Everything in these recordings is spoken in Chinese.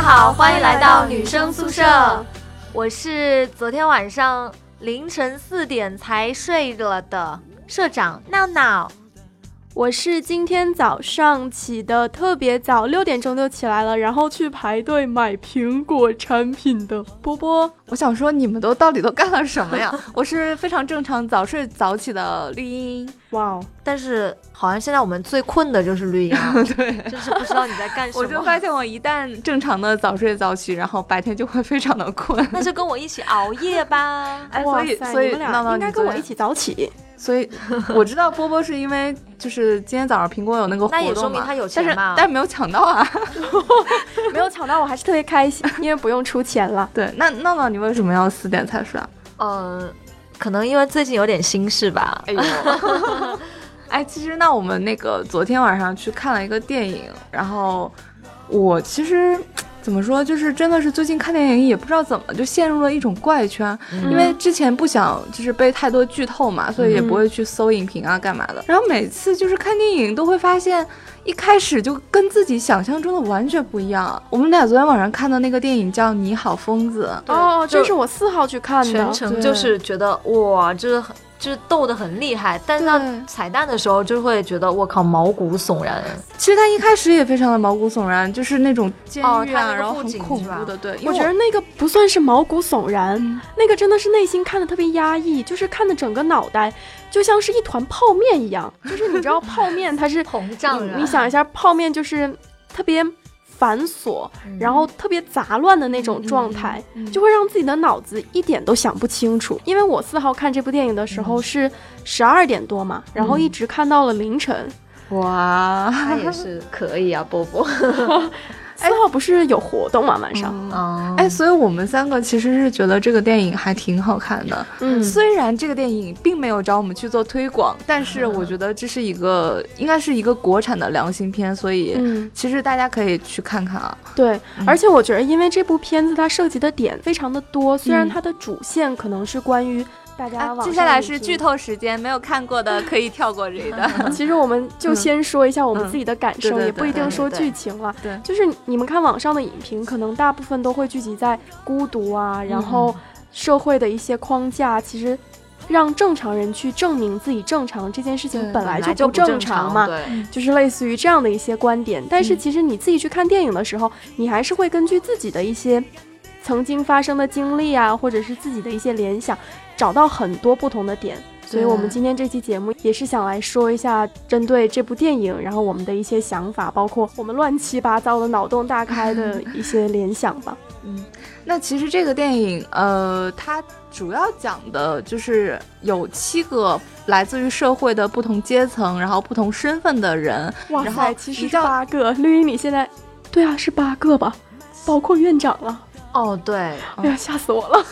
家好，欢迎来到女生宿舍。我是昨天晚上凌晨四点才睡了的社长闹闹。我是今天早上起的特别早，六点钟就起来了，然后去排队买苹果产品的波波。我想说，你们都到底都干了什么呀？我是非常正常早睡早起的绿茵。哇哦！但是好像现在我们最困的就是绿茵，对，就是不知道你在干什么。我就发现我一旦正常的早睡早起，然后白天就会非常的困。那就跟我一起熬夜吧。哎，所以所以你们俩应该跟我一起早起。所以我知道波波是因为就是今天早上苹果有那个活动那也说明他有钱嘛。但是没有抢到啊，没有抢到，我还是特别开心，因为不用出钱了。对，那闹闹你为什么要四点才睡啊？嗯，可能因为最近有点心事吧。哎呦，哎，其实那我们那个昨天晚上去看了一个电影，然后我其实。怎么说？就是真的是最近看电影也不知道怎么就陷入了一种怪圈，因为之前不想就是被太多剧透嘛，所以也不会去搜影评啊干嘛的。然后每次就是看电影都会发现，一开始就跟自己想象中的完全不一样。我们俩昨天晚上看的那个电影叫《你好，疯子》哦，这是我四号去看的，全程就是觉得哇，这很。就是斗得很厉害，但是到彩蛋的时候就会觉得我靠毛骨悚然。其实他一开始也非常的毛骨悚然，就是那种监狱啊，然后很恐怖的。对，我觉得那个不算是毛骨悚然，那个真的是内心看的特别压抑，就是看的整个脑袋就像是一团泡面一样。就是你知道泡面它是 膨胀，你想一下泡面就是特别。繁琐，然后特别杂乱的那种状态，就会让自己的脑子一点都想不清楚。因为我四号看这部电影的时候是十二点多嘛，然后一直看到了凌晨。哇，他也是可以啊，波波。四号不是有活动吗？晚上啊，哎，所以我们三个其实是觉得这个电影还挺好看的。嗯，虽然这个电影并没有找我们去做推广，但是我觉得这是一个应该是一个国产的良心片，所以其实大家可以去看看啊。对，而且我觉得因为这部片子它涉及的点非常的多，虽然它的主线可能是关于。大家接下来是剧透时间，没有看过的可以跳过这一段。其实我们 就先说一下我们自己的感受，也不一定说剧情了。对，就是你们看网上的影评，可能大部分都会聚集在孤独啊，然后社会的一些框架，其实让正常人去证明自己正常这件事情本来就不正常嘛，就是类似于这样的一些观点。但是其实你自己去看电影的时候，你还是会根据自己的一些曾经发生的经历啊，或者是自己的一些联想。找到很多不同的点，所以我们今天这期节目也是想来说一下针对这部电影，然后我们的一些想法，包括我们乱七八糟的脑洞大开的 一些联想吧。嗯，那其实这个电影，呃，它主要讲的就是有七个来自于社会的不同阶层，然后不同身份的人。哇塞，其实八个。绿茵，你现在，对啊，是八个吧？包括院长了。哦，对，哎呀，吓死我了！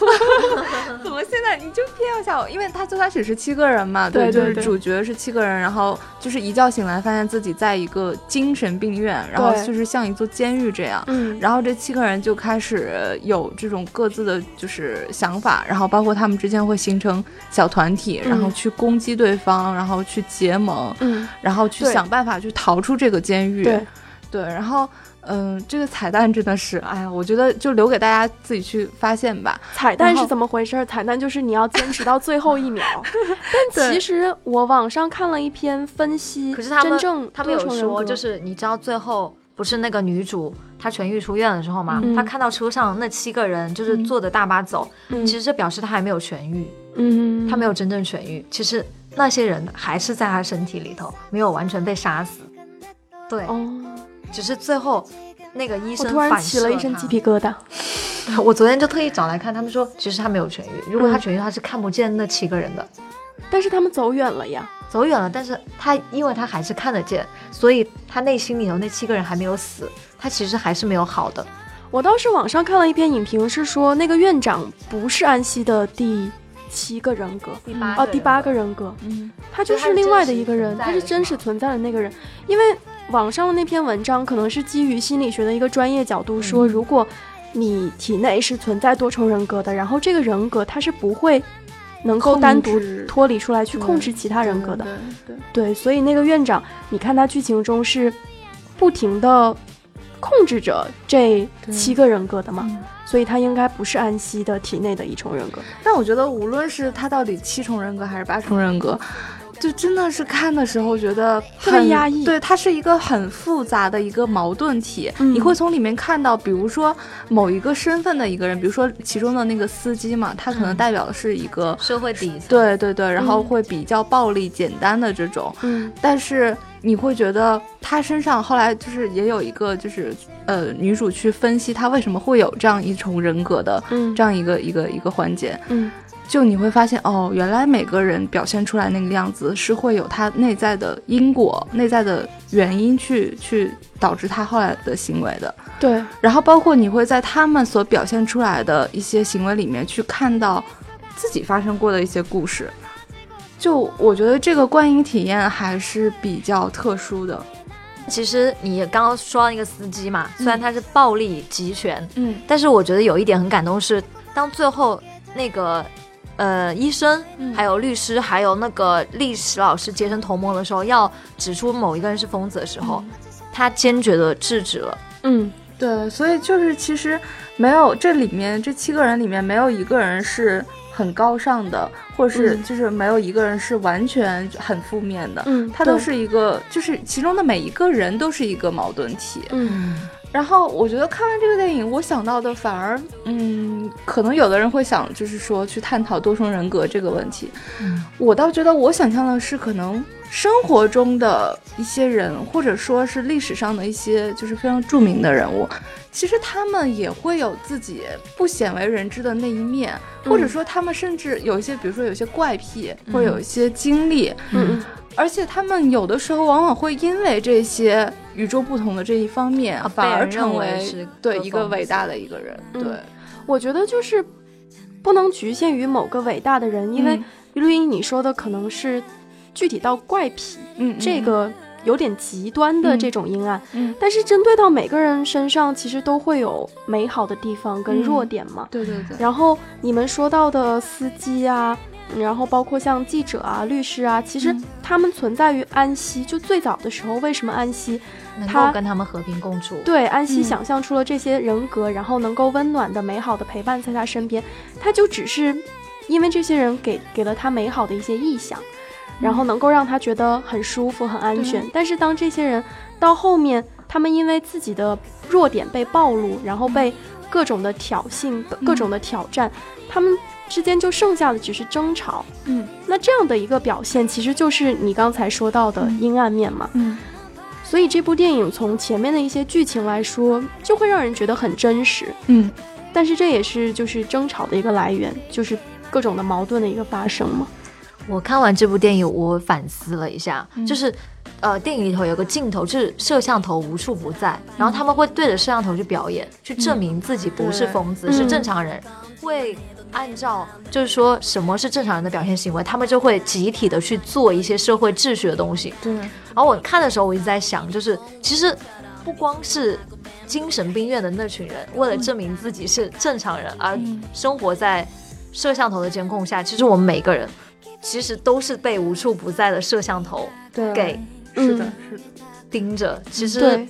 怎么现在你就偏要吓我？因为他最开始是七个人嘛，对，就是主角是七个人，然后就是一觉醒来，发现自己在一个精神病院，然后就是像一座监狱这样。嗯，然后这七个人就开始有这种各自的就是想法，然后包括他们之间会形成小团体，然后去攻击对方，然后去结盟，嗯，然后去想办法去逃出这个监狱。对，对，然后。嗯，这个彩蛋真的是，哎呀，我觉得就留给大家自己去发现吧。彩蛋是怎么回事？彩蛋就是你要坚持到最后一秒。但其实我网上看了一篇分析，可是他们他们有说，就是你知道最后不是那个女主她痊愈出院的时候吗？她看到车上那七个人就是坐着大巴走，其实这表示她还没有痊愈，嗯，她没有真正痊愈。其实那些人还是在她身体里头，没有完全被杀死。对。只是最后，那个医生突然起了一身鸡皮疙瘩。我昨天就特意找来看，他们说其实他没有痊愈。如果他痊愈，他是看不见那七个人的。但是他们走远了呀，走远了。但是他因为他还是看得见，所以他内心里头那七个人还没有死，他其实还是没有好的。我倒是网上看了一篇影评，是说那个院长不是安息的第七个人格，第八哦第八个人格，嗯，他就是另外的一个人，他是真实存在的那个人，因为。网上的那篇文章可能是基于心理学的一个专业角度说，如果你体内是存在多重人格的，然后这个人格它是不会能够单独脱离出来去控制其他人格的。对对，所以那个院长，你看他剧情中是不停的控制着这七个人格的嘛，所以他应该不是安息的体内的一重人格。但我觉得，无论是他到底七重人格还是八重人格。就真的是看的时候觉得特别压抑，对，它是一个很复杂的一个矛盾体。你会从里面看到，比如说某一个身份的一个人，比如说其中的那个司机嘛，他可能代表的是一个社会底层，对对对，然后会比较暴力、简单的这种。嗯，但是你会觉得他身上后来就是也有一个就是呃女主去分析他为什么会有这样一重人格的这样一个一个一个环节。嗯。就你会发现哦，原来每个人表现出来那个样子是会有他内在的因果、内在的原因去去导致他后来的行为的。对，然后包括你会在他们所表现出来的一些行为里面去看到自己发生过的一些故事。就我觉得这个观影体验还是比较特殊的。其实你刚刚说到那个司机嘛，虽然他是暴力集权，嗯，但是我觉得有一点很感动是，当最后那个。呃，医生，还有律师，还有那个历史老师结成同盟的时候，要指出某一个人是疯子的时候，他坚决的制止了。嗯，对，所以就是其实没有这里面这七个人里面没有一个人是很高尚的，或者是就是没有一个人是完全很负面的。嗯，他都是一个，就是其中的每一个人都是一个矛盾体。嗯。然后我觉得看完这个电影，我想到的反而，嗯，可能有的人会想，就是说去探讨多重人格这个问题。嗯，我倒觉得我想象的是，可能生活中的一些人，或者说是历史上的一些就是非常著名的人物，其实他们也会有自己不鲜为人知的那一面，或者说他们甚至有一些，比如说有些怪癖，或者有一些经历。嗯。而且他们有的时候往往会因为这些与众不同的这一方面，反而成为对一个伟大的一个人。对，我觉得就是不能局限于某个伟大的人，因为绿茵你说的可能是具体到怪癖，嗯，这个有点极端的这种阴暗。嗯，但是针对到每个人身上，其实都会有美好的地方跟弱点嘛。对对对。然后你们说到的司机啊。然后包括像记者啊、律师啊，其实他们存在于安息。就最早的时候，为什么安息能够跟他们和平共处？对，安息想象出了这些人格，然后能够温暖的、美好的陪伴在他身边。他就只是因为这些人给给了他美好的一些臆想，然后能够让他觉得很舒服、很安全。但是当这些人到后面，他们因为自己的弱点被暴露，然后被各种的挑衅、各种的挑战，他们。之间就剩下的只是争吵，嗯，那这样的一个表现，其实就是你刚才说到的阴暗面嘛，嗯，所以这部电影从前面的一些剧情来说，就会让人觉得很真实，嗯，但是这也是就是争吵的一个来源，就是各种的矛盾的一个发生嘛。我看完这部电影，我反思了一下，就是，呃，电影里头有个镜头，就是摄像头无处不在，然后他们会对着摄像头去表演，去证明自己不是疯子，是正常人，会。按照就是说什么是正常人的表现行为，他们就会集体的去做一些社会秩序的东西。对。然后我看的时候，我一直在想，就是其实不光是精神病院的那群人，为了证明自己是正常人而生活在摄像头的监控下，其实我们每个人其实都是被无处不在的摄像头给是的，是的盯着。其实。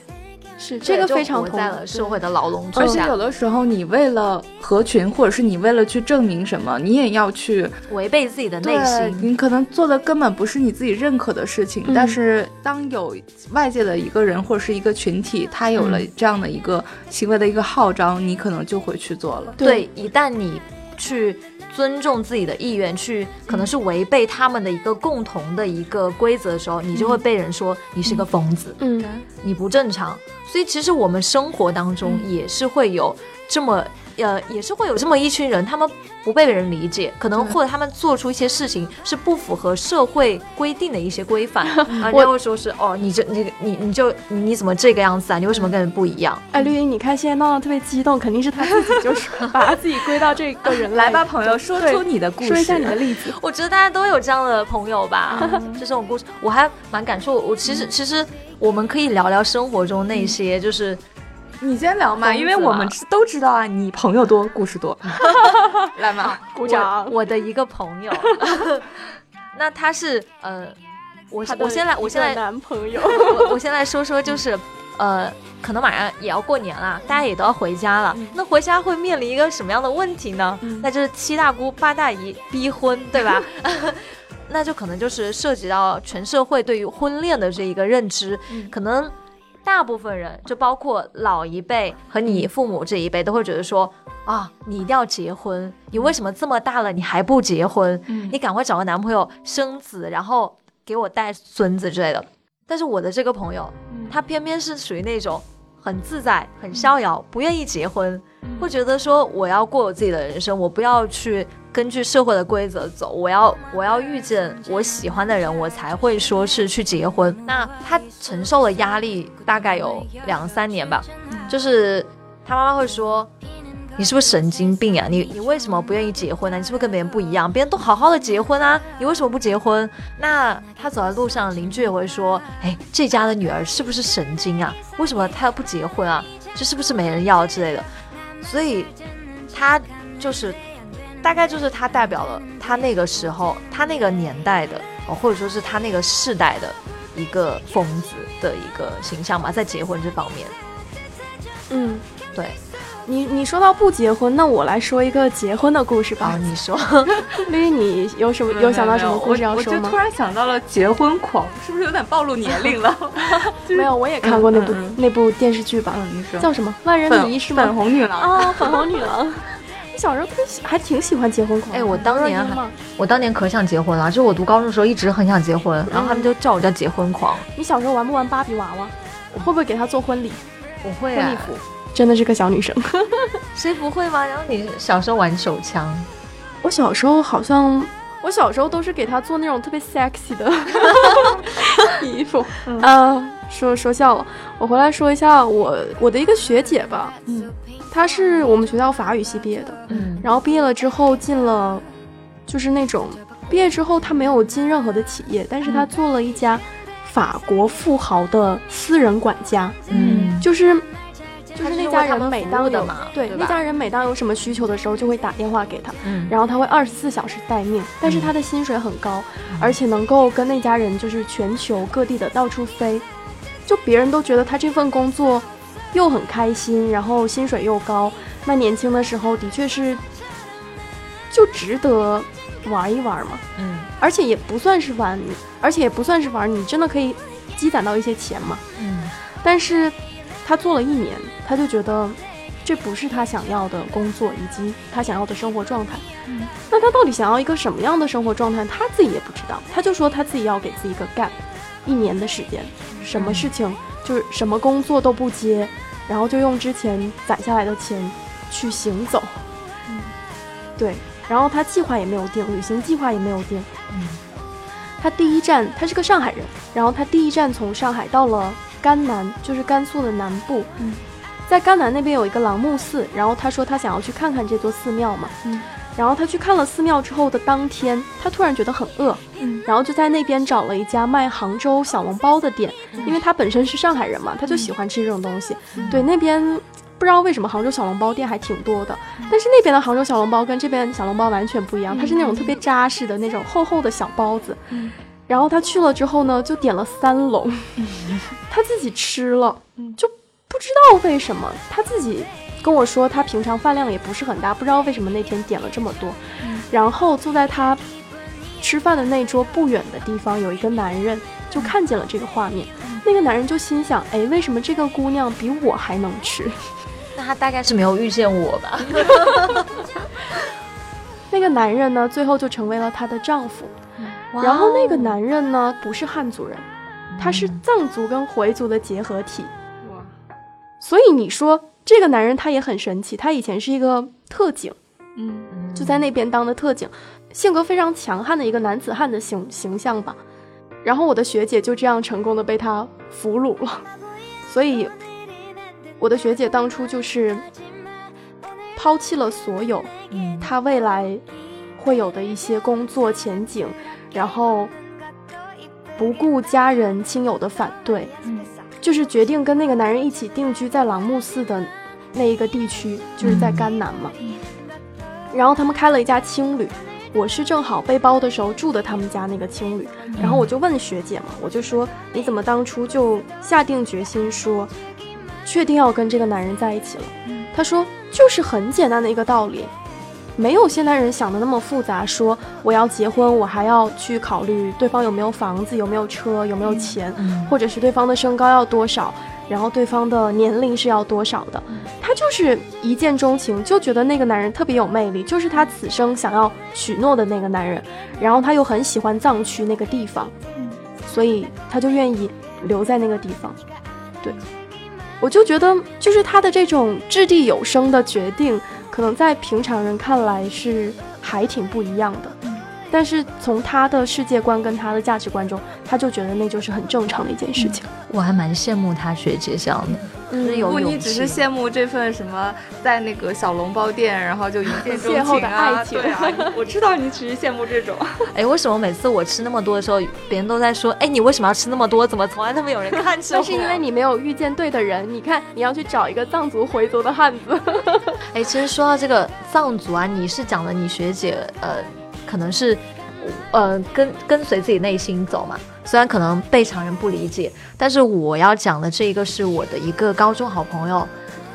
是这个非常在了社会的牢笼之下，而且有的时候你为了合群，或者是你为了去证明什么，你也要去违背自己的内心。你可能做的根本不是你自己认可的事情，但是当有外界的一个人或者是一个群体，他有了这样的一个行为的一个号召，你可能就会去做了。对，一旦你去。尊重自己的意愿，去可能是违背他们的一个共同的一个规则的时候，你就会被人说你是个疯子，嗯，你不正常。所以其实我们生活当中也是会有这么。呃，也是会有这么一群人，他们不被人理解，可能或者他们做出一些事情是不符合社会规定的一些规范，啊，就会说是哦，你这你你你就你怎么这个样子啊？你为什么跟人不一样？哎，绿茵，你看现在闹闹特别激动，肯定是他自己就是把他自己归到这个人来吧，朋友，说出你的故事，说一下你的例子。我觉得大家都有这样的朋友吧，就这种故事，我还蛮感触。我其实其实我们可以聊聊生活中那些就是。你先聊嘛，因为我们都知道啊，你朋友多，故事多，来嘛，鼓掌。我的一个朋友，那他是呃，我我先来，我先来男朋友，我我先来说说，就是呃，可能马上也要过年了，大家也都要回家了。那回家会面临一个什么样的问题呢？那就是七大姑八大姨逼婚，对吧？那就可能就是涉及到全社会对于婚恋的这一个认知，可能大部分人，就包括老一辈和你父母这一辈，都会觉得说啊，你一定要结婚，你为什么这么大了你还不结婚？你赶快找个男朋友生子，然后给我带孙子之类的。但是我的这个朋友，他偏偏是属于那种很自在、很逍遥，不愿意结婚，会觉得说我要过我自己的人生，我不要去。根据社会的规则走，我要我要遇见我喜欢的人，我才会说是去结婚。那他承受了压力大概有两三年吧，就是他妈妈会说，你是不是神经病啊？你你为什么不愿意结婚呢？你是不是跟别人不一样？别人都好好的结婚啊，你为什么不结婚？那他走在路上，邻居也会说，哎，这家的女儿是不是神经啊？为什么她不结婚啊？这是不是没人要之类的？所以他就是。大概就是他代表了他那个时候，他那个年代的，或者说是他那个世代的一个疯子的一个形象吧，在结婚这方面。嗯，对，你你说到不结婚，那我来说一个结婚的故事吧。你说，丽丽，你有什么有想到什么故事要说吗？我就突然想到了结婚狂，是不是有点暴露年龄了？没有，我也看过那部那部电视剧吧，你说叫什么？万人迷是吗？粉红女郎啊，粉红女郎。小时候特别喜，还挺喜欢结婚狂。哎，我当年还，我当年可想结婚了。就我读高中的时候，一直很想结婚，然后他们就叫我叫结婚狂。你小时候玩不玩芭比娃娃？我会不会给她做婚礼？我会啊。婚礼服，真的是个小女生。谁不会吗？然后你小时候玩手枪？我小时候好像，我小时候都是给他做那种特别 sexy 的 衣服。嗯，说说笑了。我回来说一下我我的一个学姐吧。嗯。他是我们学校法语系毕业的，嗯，然后毕业了之后进了，就是那种毕业之后他没有进任何的企业，但是他做了一家法国富豪的私人管家，嗯，就是就是那家人每当有对那家人每当有什么需求的时候就会打电话给他，嗯，然后他会二十四小时待命，但是他的薪水很高，而且能够跟那家人就是全球各地的到处飞，就别人都觉得他这份工作。又很开心，然后薪水又高，那年轻的时候的确是就值得玩一玩嘛。嗯，而且也不算是玩，而且也不算是玩，你真的可以积攒到一些钱嘛。嗯，但是他做了一年，他就觉得这不是他想要的工作以及他想要的生活状态。嗯，那他到底想要一个什么样的生活状态，他自己也不知道。他就说他自己要给自己一个干一年的时间，什么事情。就是什么工作都不接，然后就用之前攒下来的钱去行走。嗯，对，然后他计划也没有定，旅行计划也没有定。嗯，他第一站他是个上海人，然后他第一站从上海到了甘南，就是甘肃的南部。嗯，在甘南那边有一个朗木寺，然后他说他想要去看看这座寺庙嘛。嗯。然后他去看了寺庙之后的当天，他突然觉得很饿，嗯，然后就在那边找了一家卖杭州小笼包的店，因为他本身是上海人嘛，他就喜欢吃这种东西。对，那边不知道为什么杭州小笼包店还挺多的，但是那边的杭州小笼包跟这边小笼包完全不一样，它是那种特别扎实的那种厚厚的小包子。然后他去了之后呢，就点了三笼，他自己吃了，就不知道为什么他自己。跟我说他平常饭量也不是很大，不知道为什么那天点了这么多。然后坐在他吃饭的那桌不远的地方，有一个男人就看见了这个画面。那个男人就心想：哎，为什么这个姑娘比我还能吃？那他大概是没有遇见我吧。那个男人呢，最后就成为了她的丈夫。然后那个男人呢，不是汉族人，他是藏族跟回族的结合体。哇！所以你说。这个男人他也很神奇，他以前是一个特警，嗯，就在那边当的特警，性格非常强悍的一个男子汉的形形象吧。然后我的学姐就这样成功的被他俘虏了，所以我的学姐当初就是抛弃了所有，嗯，她未来会有的一些工作前景，然后不顾家人亲友的反对，嗯，就是决定跟那个男人一起定居在朗木寺的。那一个地区就是在甘南嘛，然后他们开了一家青旅，我是正好背包的时候住的他们家那个青旅，然后我就问学姐嘛，我就说你怎么当初就下定决心说确定要跟这个男人在一起了。她说，就是很简单的一个道理，没有现代人想的那么复杂。说我要结婚，我还要去考虑对方有没有房子、有没有车、有没有钱，或者是对方的身高要多少。然后对方的年龄是要多少的？他就是一见钟情，就觉得那个男人特别有魅力，就是他此生想要许诺的那个男人。然后他又很喜欢藏区那个地方，所以他就愿意留在那个地方。对，我就觉得，就是他的这种掷地有声的决定，可能在平常人看来是还挺不一样的。但是从他的世界观跟他的价值观中，他就觉得那就是很正常的一件事情。我还蛮羡慕他学姐这样的，就是有你只是羡慕这份什么在那个小笼包店，然后就一见钟 情的爱情。对啊，我知道你只是羡慕这种。哎，为什么每次我吃那么多的时候，别人都在说，哎，你为什么要吃那么多？怎么从来都没有人看吃？那是因为你没有遇见对的人。你看，你要去找一个藏族回族的汉子。哎，其实说到这个藏族啊，你是讲的你学姐，呃。可能是，呃，跟跟随自己内心走嘛。虽然可能被常人不理解，但是我要讲的这一个是我的一个高中好朋友。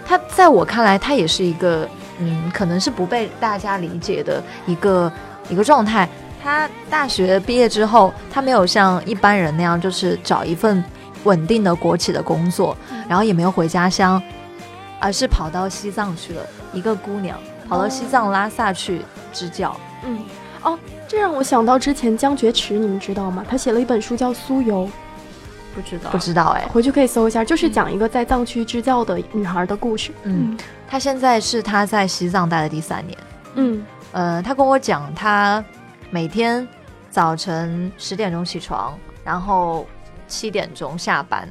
他在我看来，他也是一个，嗯，可能是不被大家理解的一个一个状态。他大学毕业之后，他没有像一般人那样，就是找一份稳定的国企的工作，然后也没有回家乡，而是跑到西藏去了。一个姑娘跑到西藏拉萨去支教，嗯。哦，这让我想到之前江觉池，你们知道吗？他写了一本书叫《苏游》，不知道，不知道哎，回去可以搜一下，就是讲一个在藏区支教的女孩的故事。嗯，他现在是她在西藏待的第三年。嗯，呃，她跟我讲，她每天早晨十点钟起床，然后七点钟下班，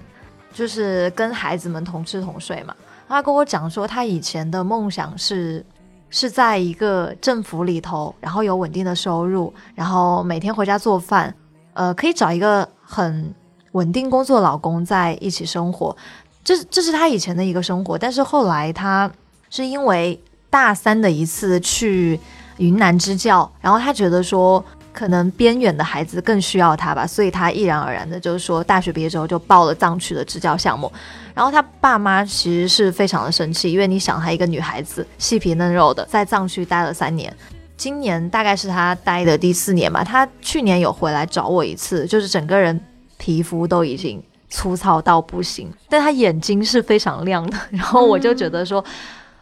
就是跟孩子们同吃同睡嘛。她跟我讲说，她以前的梦想是。是在一个政府里头，然后有稳定的收入，然后每天回家做饭，呃，可以找一个很稳定工作的老公在一起生活，这这是他以前的一个生活。但是后来他是因为大三的一次去云南支教，然后他觉得说。可能边远的孩子更需要他吧，所以他毅然而然的，就是说大学毕业之后就报了藏区的支教项目。然后他爸妈其实是非常的生气，因为你想，他一个女孩子细皮嫩肉的，在藏区待了三年，今年大概是他待的第四年吧。他去年有回来找我一次，就是整个人皮肤都已经粗糙到不行，但他眼睛是非常亮的。然后我就觉得说，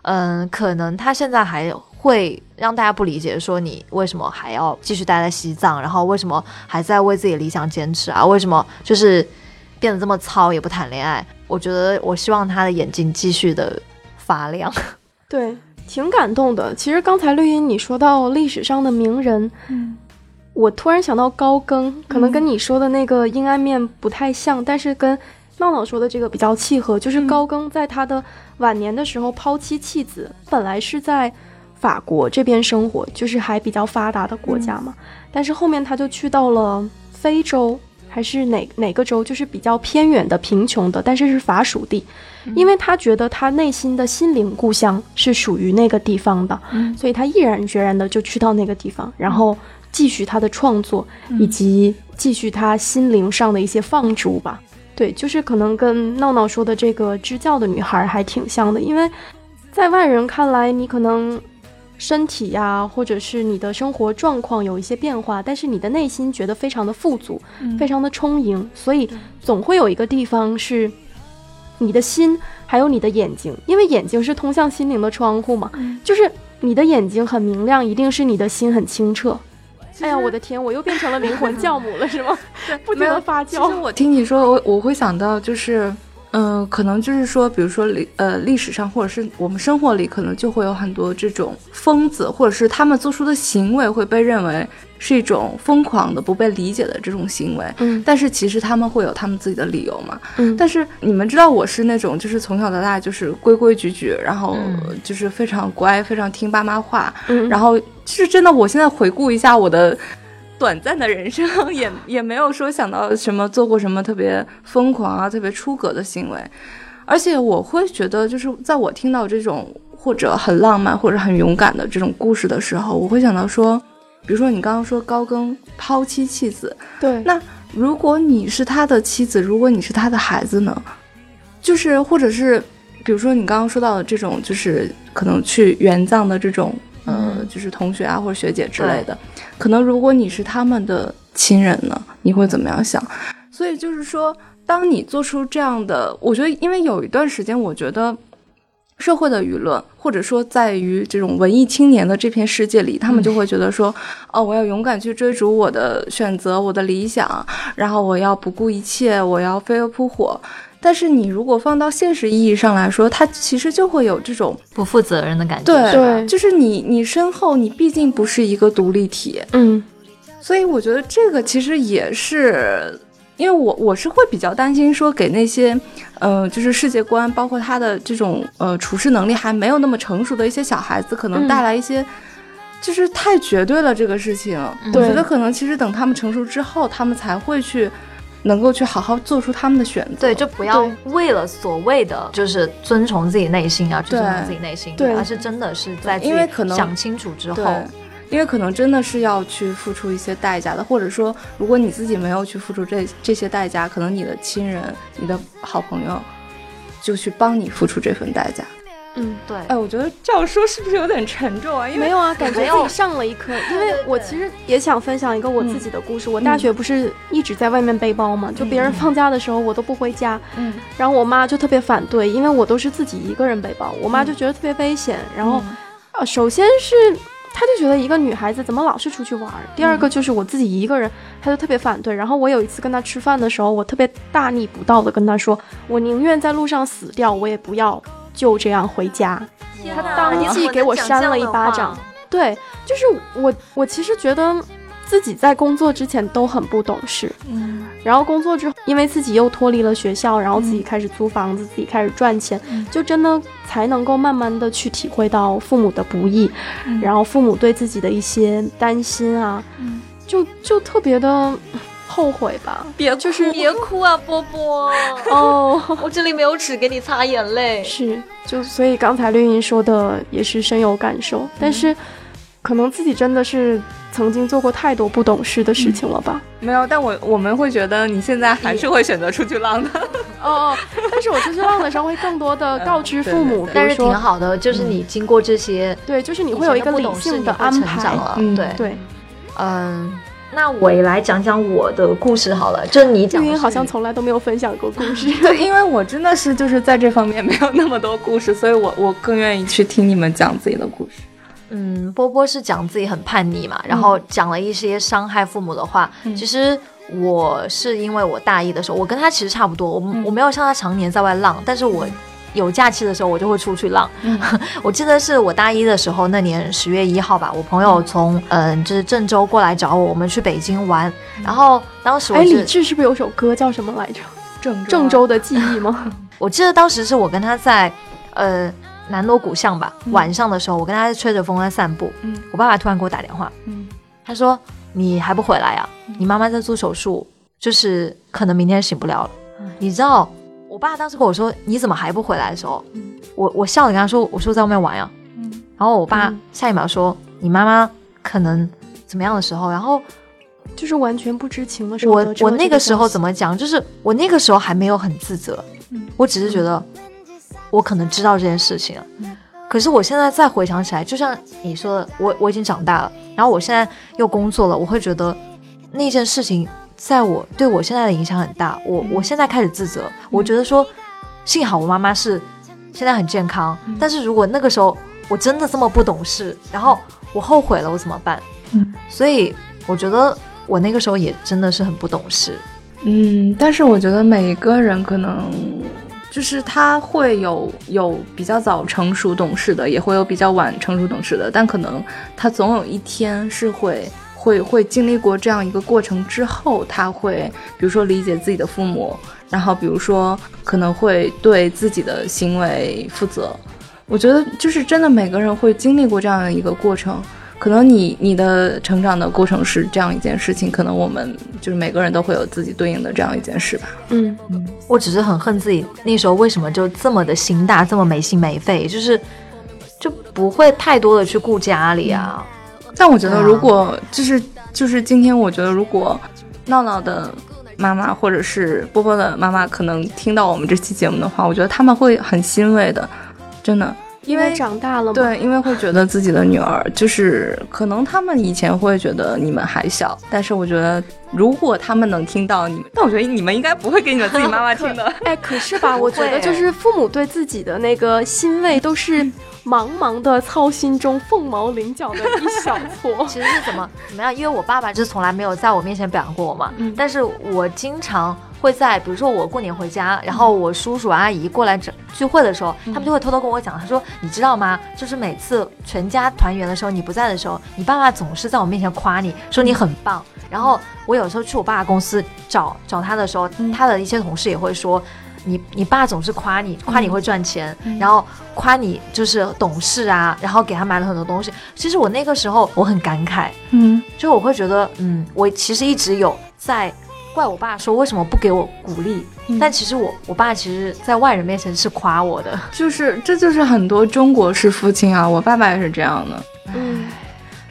嗯，可能他现在还有。会让大家不理解，说你为什么还要继续待在西藏，然后为什么还在为自己的理想坚持啊？为什么就是变得这么糙，也不谈恋爱？我觉得，我希望他的眼睛继续的发亮。对，挺感动的。其实刚才绿茵你说到历史上的名人，嗯，我突然想到高更，可能跟你说的那个阴暗面不太像，但是跟闹闹说的这个比较契合。就是高更在他的晚年的时候抛妻弃子，本来是在。法国这边生活就是还比较发达的国家嘛，但是后面他就去到了非洲还是哪哪个州，就是比较偏远的贫穷的，但是是法属地，因为他觉得他内心的心灵故乡是属于那个地方的，所以他毅然决然的就去到那个地方，然后继续他的创作以及继续他心灵上的一些放逐吧。对，就是可能跟闹闹说的这个支教的女孩还挺像的，因为在外人看来，你可能。身体呀，或者是你的生活状况有一些变化，但是你的内心觉得非常的富足，非常的充盈，所以总会有一个地方是你的心，还有你的眼睛，因为眼睛是通向心灵的窗户嘛，就是你的眼睛很明亮，一定是你的心很清澈。哎呀，我的天，我又变成了灵魂教母了，是吗？不停的发酵。其实我听你说，我我会想到就是。嗯，可能就是说，比如说历呃历史上，或者是我们生活里，可能就会有很多这种疯子，或者是他们做出的行为会被认为是一种疯狂的、不被理解的这种行为。嗯，但是其实他们会有他们自己的理由嘛。嗯，但是你们知道，我是那种就是从小到大就是规规矩矩，然后就是非常乖，非常听爸妈话。嗯，然后就是真的，我现在回顾一下我的。短暂的人生 也也没有说想到什么做过什么特别疯狂啊、特别出格的行为，而且我会觉得，就是在我听到这种或者很浪漫或者很勇敢的这种故事的时候，我会想到说，比如说你刚刚说高更抛妻弃子，对，那如果你是他的妻子，如果你是他的孩子呢？就是或者是比如说你刚刚说到的这种，就是可能去援藏的这种，呃，就是同学啊或者学姐之类的，可能如果你是他们的亲人呢，你会怎么样想？所以就是说，当你做出这样的，我觉得，因为有一段时间，我觉得社会的舆论，或者说在于这种文艺青年的这片世界里，他们就会觉得说，哦，我要勇敢去追逐我的选择，我的理想，然后我要不顾一切，我要飞蛾扑火。但是你如果放到现实意义上来说，它其实就会有这种不负责任的感觉。对对，就是你你身后你毕竟不是一个独立体，嗯，所以我觉得这个其实也是，因为我我是会比较担心说给那些，呃，就是世界观包括他的这种呃处事能力还没有那么成熟的一些小孩子，可能带来一些就是太绝对了这个事情。我觉得可能其实等他们成熟之后，他们才会去。能够去好好做出他们的选择，对，就不要为了所谓的就是遵从自己内心啊，去遵从自己内心，对，而是真的是在因为可能想清楚之后，因为可能真的是要去付出一些代价的，或者说，如果你自己没有去付出这这些代价，可能你的亲人、你的好朋友就去帮你付出这份代价。嗯，对，哎，我觉得这样说是不是有点沉重啊？因为没有啊，感觉自己上了一课。因为我其实也想分享一个我自己的故事。我大学不是一直在外面背包嘛，就别人放假的时候我都不回家。嗯，然后我妈就特别反对，因为我都是自己一个人背包，我妈就觉得特别危险。然后，呃，首先是她就觉得一个女孩子怎么老是出去玩。第二个就是我自己一个人，她就特别反对。然后我有一次跟她吃饭的时候，我特别大逆不道的跟她说，我宁愿在路上死掉，我也不要。就这样回家，他当即给我扇了一巴掌。对，就是我，我其实觉得自己在工作之前都很不懂事，嗯，然后工作之后，因为自己又脱离了学校，然后自己开始租房子，自己开始赚钱，就真的才能够慢慢的去体会到父母的不易，然后父母对自己的一些担心啊，就就特别的。后悔吧，别就是别哭啊，波波。哦，我这里没有纸给你擦眼泪。是，就所以刚才绿茵说的也是深有感受，但是可能自己真的是曾经做过太多不懂事的事情了吧？没有，但我我们会觉得你现在还是会选择出去浪的。哦哦，但是我出去浪的时候会更多的告知父母，但是挺好的，就是你经过这些，对，就是你会有一个理性的安排嗯。对对，嗯。那我也来讲讲我的故事好了，就你讲。绿茵好像从来都没有分享过故事，对，因为我真的是就是在这方面没有那么多故事，所以我我更愿意去听你们讲自己的故事。嗯，波波是讲自己很叛逆嘛，然后讲了一些伤害父母的话。其实我是因为我大一的时候，我跟他其实差不多，我我没有像他常年在外浪，但是我。有假期的时候，我就会出去浪。我记得是我大一的时候，那年十月一号吧，我朋友从嗯，就是郑州过来找我，我们去北京玩。然后当时，哎，李志是不是有首歌叫什么来着？郑郑州的记忆吗？我记得当时是我跟他在呃南锣鼓巷吧，晚上的时候，我跟他吹着风在散步。嗯，我爸爸突然给我打电话，嗯，他说你还不回来啊？你妈妈在做手术，就是可能明天醒不了了。你知道？我爸当时跟我说：“你怎么还不回来？”的时候，我我笑着跟他说：“我说在外面玩呀。”嗯，然后我爸下一秒说：“你妈妈可能怎么样的时候？”然后就是完全不知情的时候。我我那个时候怎么讲？就是我那个时候还没有很自责，我只是觉得我可能知道这件事情。可是我现在再回想起来，就像你说的，我我已经长大了，然后我现在又工作了，我会觉得那件事情。在我对我现在的影响很大，我我现在开始自责，我觉得说，幸好我妈妈是现在很健康，但是如果那个时候我真的这么不懂事，然后我后悔了，我怎么办？嗯，所以我觉得我那个时候也真的是很不懂事。嗯，但是我觉得每个人可能就是他会有有比较早成熟懂事的，也会有比较晚成熟懂事的，但可能他总有一天是会。会会经历过这样一个过程之后，他会比如说理解自己的父母，然后比如说可能会对自己的行为负责。我觉得就是真的，每个人会经历过这样的一个过程。可能你你的成长的过程是这样一件事情，可能我们就是每个人都会有自己对应的这样一件事吧。嗯嗯，我只是很恨自己那时候为什么就这么的心大，这么没心没肺，就是就不会太多的去顾家里啊。但我觉得，如果就是就是今天，我觉得如果闹闹的妈妈或者是波波的妈妈可能听到我们这期节目的话，我觉得他们会很欣慰的，真的。因为长大了，对，因为会觉得自己的女儿就是可能他们以前会觉得你们还小，但是我觉得如果他们能听到你们，但我觉得你们应该不会给你们自己妈妈听的。哎，可是吧，我觉得就是父母对自己的那个欣慰都是茫茫的操心中凤毛麟角的一小撮。其实是怎么怎么样？因为我爸爸就从来没有在我面前表扬过我嘛，但是我经常。会在比如说我过年回家，然后我叔叔阿姨过来整聚会的时候，他们就会偷偷跟我讲，他说你知道吗？就是每次全家团圆的时候，你不在的时候，你爸爸总是在我面前夸你说你很棒。然后我有时候去我爸公司找找他的时候，他的一些同事也会说，你你爸总是夸你，夸你会赚钱，然后夸你就是懂事啊，然后给他买了很多东西。其实我那个时候我很感慨，嗯，就我会觉得，嗯，我其实一直有在。怪我爸说为什么不给我鼓励，但其实我我爸其实在外人面前是夸我的，就是这就是很多中国式父亲啊，我爸爸也是这样的。嗯，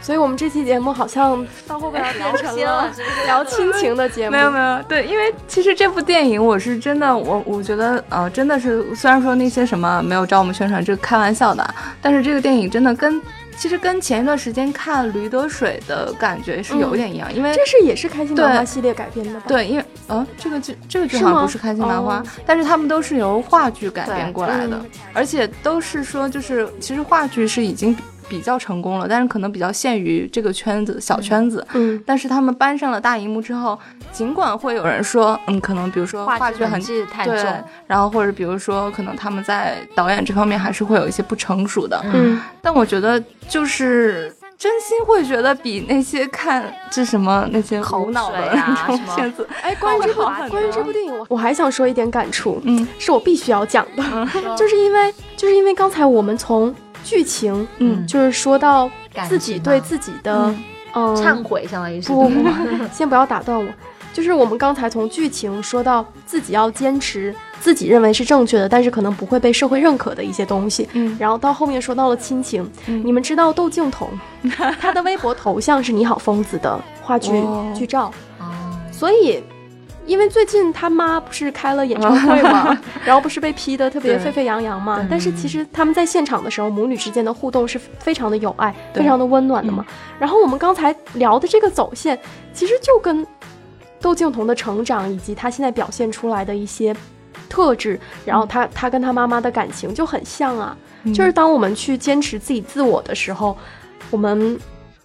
所以我们这期节目好像到后边要变成了 聊亲情的节目。没有没有，对，因为其实这部电影我是真的，我我觉得呃真的是，虽然说那些什么没有找我们宣传，这是开玩笑的，但是这个电影真的跟。其实跟前一段时间看《驴得水》的感觉是有点一样，因为这是也是开心麻花系列改编的吧？对，因为嗯，这个剧这个剧好像不是开心麻花，但是他们都是由话剧改编过来的，而且都是说就是其实话剧是已经。比较成功了，但是可能比较限于这个圈子小圈子。嗯，但是他们搬上了大荧幕之后，尽管会有人说，嗯，可能比如说话剧很太重，然后或者比如说可能他们在导演这方面还是会有一些不成熟的。嗯，但我觉得就是真心会觉得比那些看这什么那些无脑的那种片子，哎，关于这部关于这部电影，我我还想说一点感触，嗯，是我必须要讲的，就是因为就是因为刚才我们从。剧情，嗯，就是说到自己对自己的，嗯，忏悔，相当于是。不不不，先不要打断我。就是我们刚才从剧情说到自己要坚持自己认为是正确的，但是可能不会被社会认可的一些东西。嗯，然后到后面说到了亲情。你们知道窦靖童，他的微博头像是你好疯子的话剧剧照。哦，所以。因为最近他妈不是开了演唱 会嘛，然后不是被批的特别沸沸扬扬嘛，但是其实他们在现场的时候，母女之间的互动是非常的有爱，非常的温暖的嘛。然后我们刚才聊的这个走线，其实就跟窦靖童的成长以及他现在表现出来的一些特质，然后他他跟他妈妈的感情就很像啊。就是当我们去坚持自己自我的时候，我们。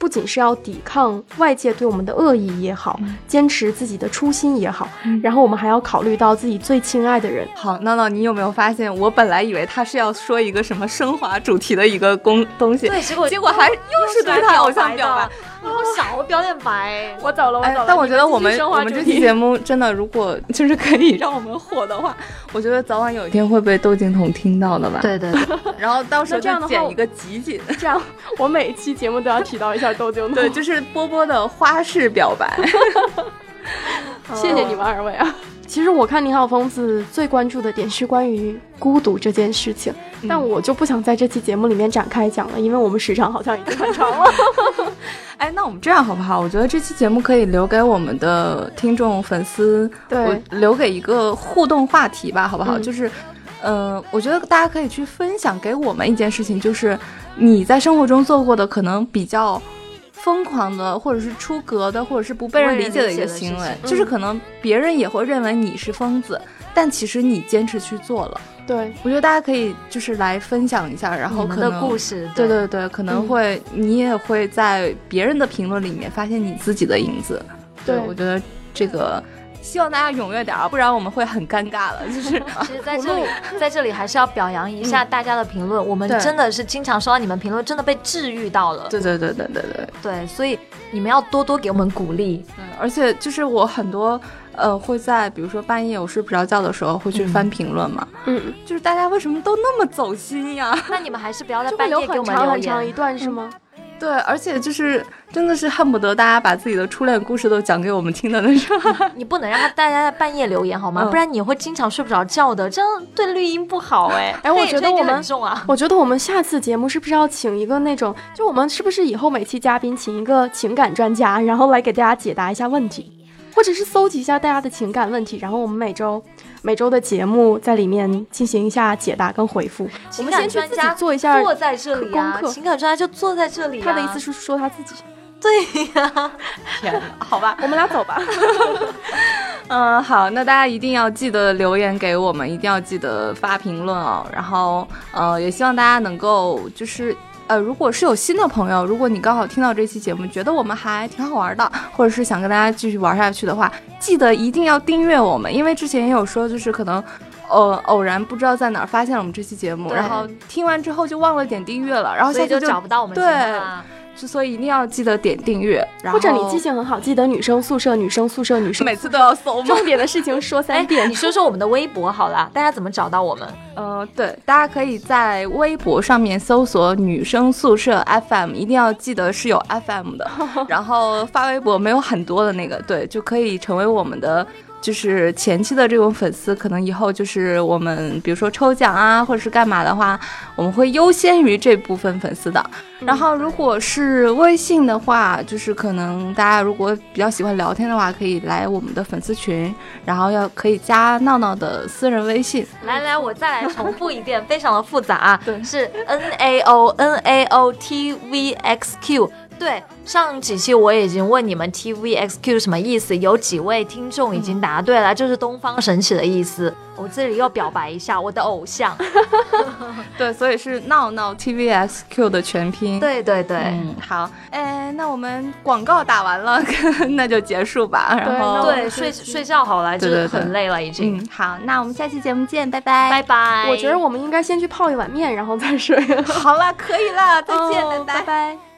不仅是要抵抗外界对我们的恶意也好，坚持自己的初心也好，然后我们还要考虑到自己最亲爱的人。好，闹闹，你有没有发现，我本来以为他是要说一个什么升华主题的一个公东西，对，结果结果还又是对他偶像表白。我小我表点白，我走了，我走了。但我觉得我们我们这期节目真的，如果 就是可以让我们火的话，我觉得早晚有一天会被窦靖童听到的吧。对对对，然后到时候就剪一个集锦，这样我每一期节目都要提到一下窦靖童。对，就是波波的花式表白。谢谢你们二位啊。其实我看《你好，疯子》最关注的点是关于孤独这件事情，但我就不想在这期节目里面展开讲了，因为我们时长好像已经很长了。哎，那我们这样好不好？我觉得这期节目可以留给我们的听众粉丝，对，留给一个互动话题吧，好不好？就是，嗯，我觉得大家可以去分享给我们一件事情，就是你在生活中做过的可能比较。疯狂的，或者是出格的，或者是不被人理解的一个行为，就是可能别人也会认为你是疯子，但其实你坚持去做了。对，我觉得大家可以就是来分享一下，然后可能的故事，对对对，可能会你也会在别人的评论里面发现你自己的影子。对，我觉得这个。希望大家踊跃点啊，不然我们会很尴尬了。就是，其实在这里，在这里还是要表扬一下大家的评论，我们真的是经常收到你们评论，真的被治愈到了。对对对对对对对，所以你们要多多给我们鼓励。嗯，而且就是我很多呃会在比如说半夜我睡不着觉的时候会去翻评论嘛。嗯，就是大家为什么都那么走心呀？那你们还是不要在 半夜给我们留很长一段是吗？对，而且就是真的是恨不得大家把自己的初恋故事都讲给我们听的那种。你不能让他大家在半夜留言好吗？不然你会经常睡不着觉的，这样对绿茵不好哎。哎，我觉得我们，我觉得我们下次节目是不是要请一个那种，就我们是不是以后每期嘉宾请一个情感专家，然后来给大家解答一下问题？或者是搜集一下大家的情感问题，然后我们每周每周的节目在里面进行一下解答跟回复。我们先去自己做一下坐在这里啊，情感专家就坐在这里。他的意思是说他自己。对呀，天，好吧，我们俩走吧。嗯，好，那大家一定要记得留言给我们，一定要记得发评论哦。然后，呃，也希望大家能够就是。呃，如果是有新的朋友，如果你刚好听到这期节目，觉得我们还挺好玩的，或者是想跟大家继续玩下去的话，记得一定要订阅我们，因为之前也有说，就是可能，呃，偶然不知道在哪儿发现了我们这期节目，然后听完之后就忘了点订阅了，然后现在就找不到我们对。所以一定要记得点订阅，或者你记性很好，记得女生宿舍、女生宿舍、女生，每次都要搜。重点的事情说三遍。你说说我们的微博好了，大家怎么找到我们？呃，对，大家可以在微博上面搜索“女生宿舍 FM”，一定要记得是有 FM 的。然后发微博没有很多的那个，对，就可以成为我们的。就是前期的这种粉丝，可能以后就是我们，比如说抽奖啊，或者是干嘛的话，我们会优先于这部分粉丝的。然后，如果是微信的话，就是可能大家如果比较喜欢聊天的话，可以来我们的粉丝群，然后要可以加闹闹的私人微信。来来，我再来重复一遍，非常的复杂啊，是 N A O N A O T V X Q。对，上几期我已经问你们 T V X Q 什么意思，有几位听众已经答对了，就是东方神起的意思。我这里要表白一下我的偶像，对，所以是闹闹 T V X Q 的全拼。对对对，嗯，好，哎，那我们广告打完了，那就结束吧。然后对，睡睡觉好了，就是很累了已经。好，那我们下期节目见，拜拜，拜拜。我觉得我们应该先去泡一碗面，然后再睡。好了，可以了，再见，拜拜拜。